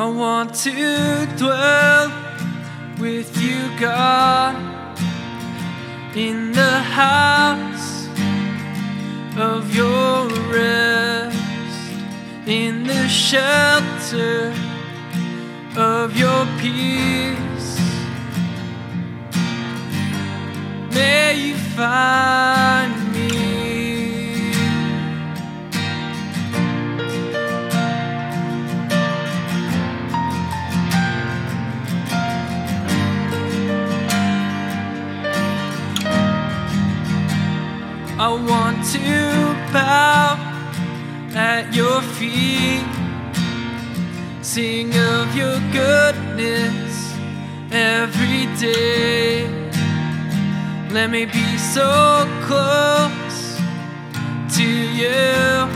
I want to dwell with you, God, in the house of your rest, in the shelter of your peace. May you find I want to bow at your feet, sing of your goodness every day. Let me be so close to you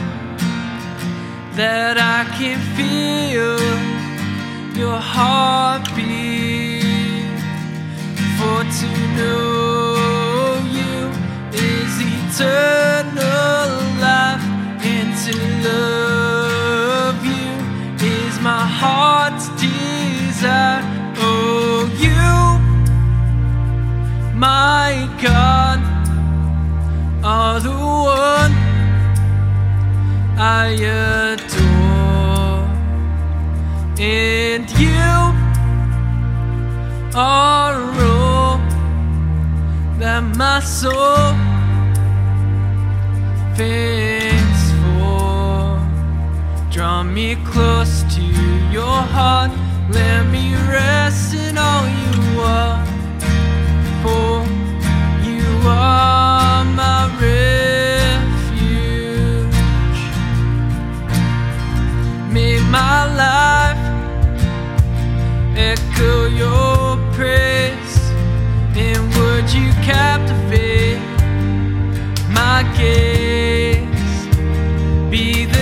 that I can feel your heartbeat. For to know eternal life, and to love you is my heart's desire. Oh, you, my God, are the one I adore, and you are all that my soul faints for. Draw me close to your heart, let me rest in all you are. For you are my refuge. May my life echo your praise, and would you captivate my gaze? Be the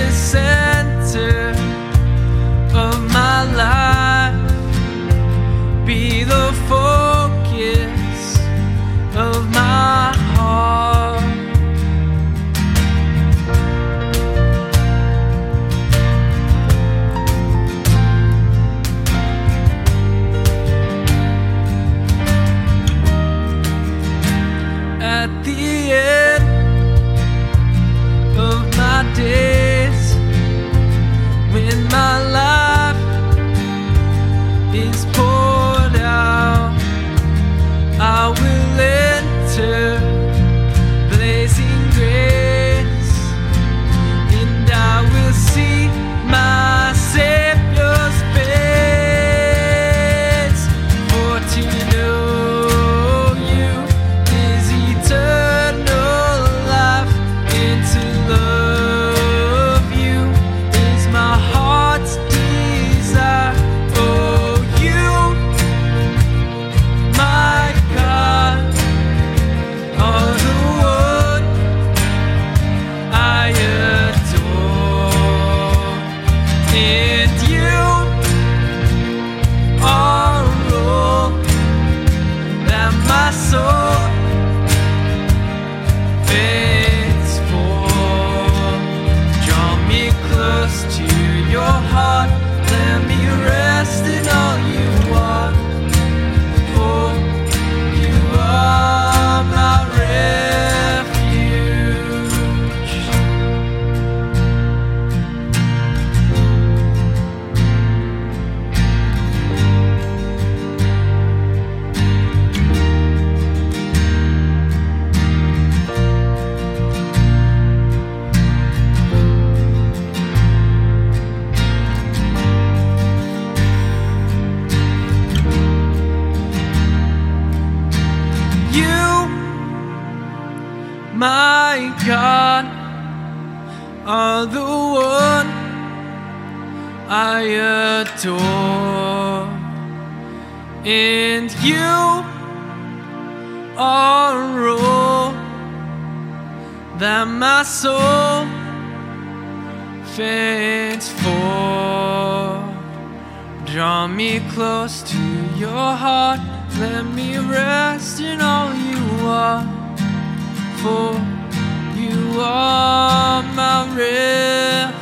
heart, my God, are the one I adore, and you are all that my soul faints for. Draw me close to your heart, let me rest in all you are for you are my refuge.